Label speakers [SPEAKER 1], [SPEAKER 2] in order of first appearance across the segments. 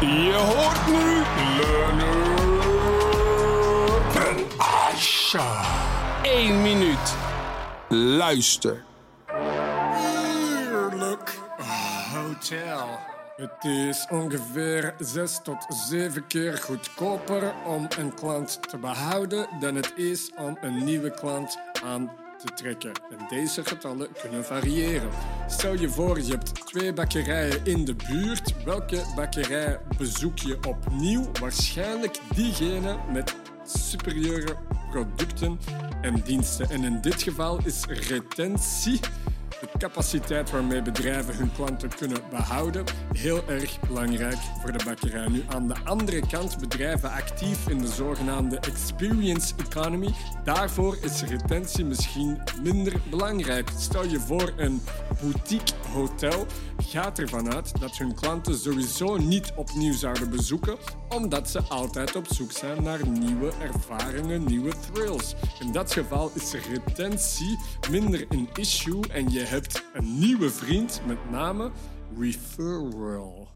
[SPEAKER 1] Je hoort nu Leonard en Asha. Eén minuut. Luister.
[SPEAKER 2] Heerlijk hotel. Het is ongeveer zes tot zeven keer goedkoper om een klant te behouden dan het is om een nieuwe klant aan te trekken. En deze getallen kunnen variëren. Stel je voor, je hebt twee bakkerijen in de buurt. Welke bakkerij bezoek je opnieuw? Waarschijnlijk diegene met superieure producten en diensten. En in dit geval is retentie de capaciteit waarmee bedrijven hun klanten kunnen behouden, heel erg belangrijk voor de bakkerij. Nu aan de andere kant bedrijven actief in de zogenaamde experience economy. Daarvoor is retentie misschien minder belangrijk. Stel je voor een boutique hotel gaat ervan uit dat hun klanten sowieso niet opnieuw zouden bezoeken, omdat ze altijd op zoek zijn naar nieuwe ervaringen, nieuwe thrills. In dat geval is retentie minder een issue en je hebt een nieuwe vriend, met name referral.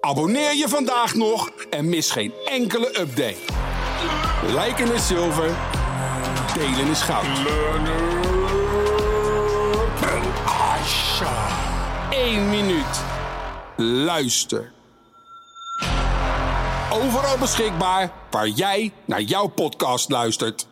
[SPEAKER 1] Abonneer je vandaag nog en mis geen enkele update. Liken is zilver, delen is goud. Eén minuut. Luister. Overal beschikbaar waar jij naar jouw podcast luistert.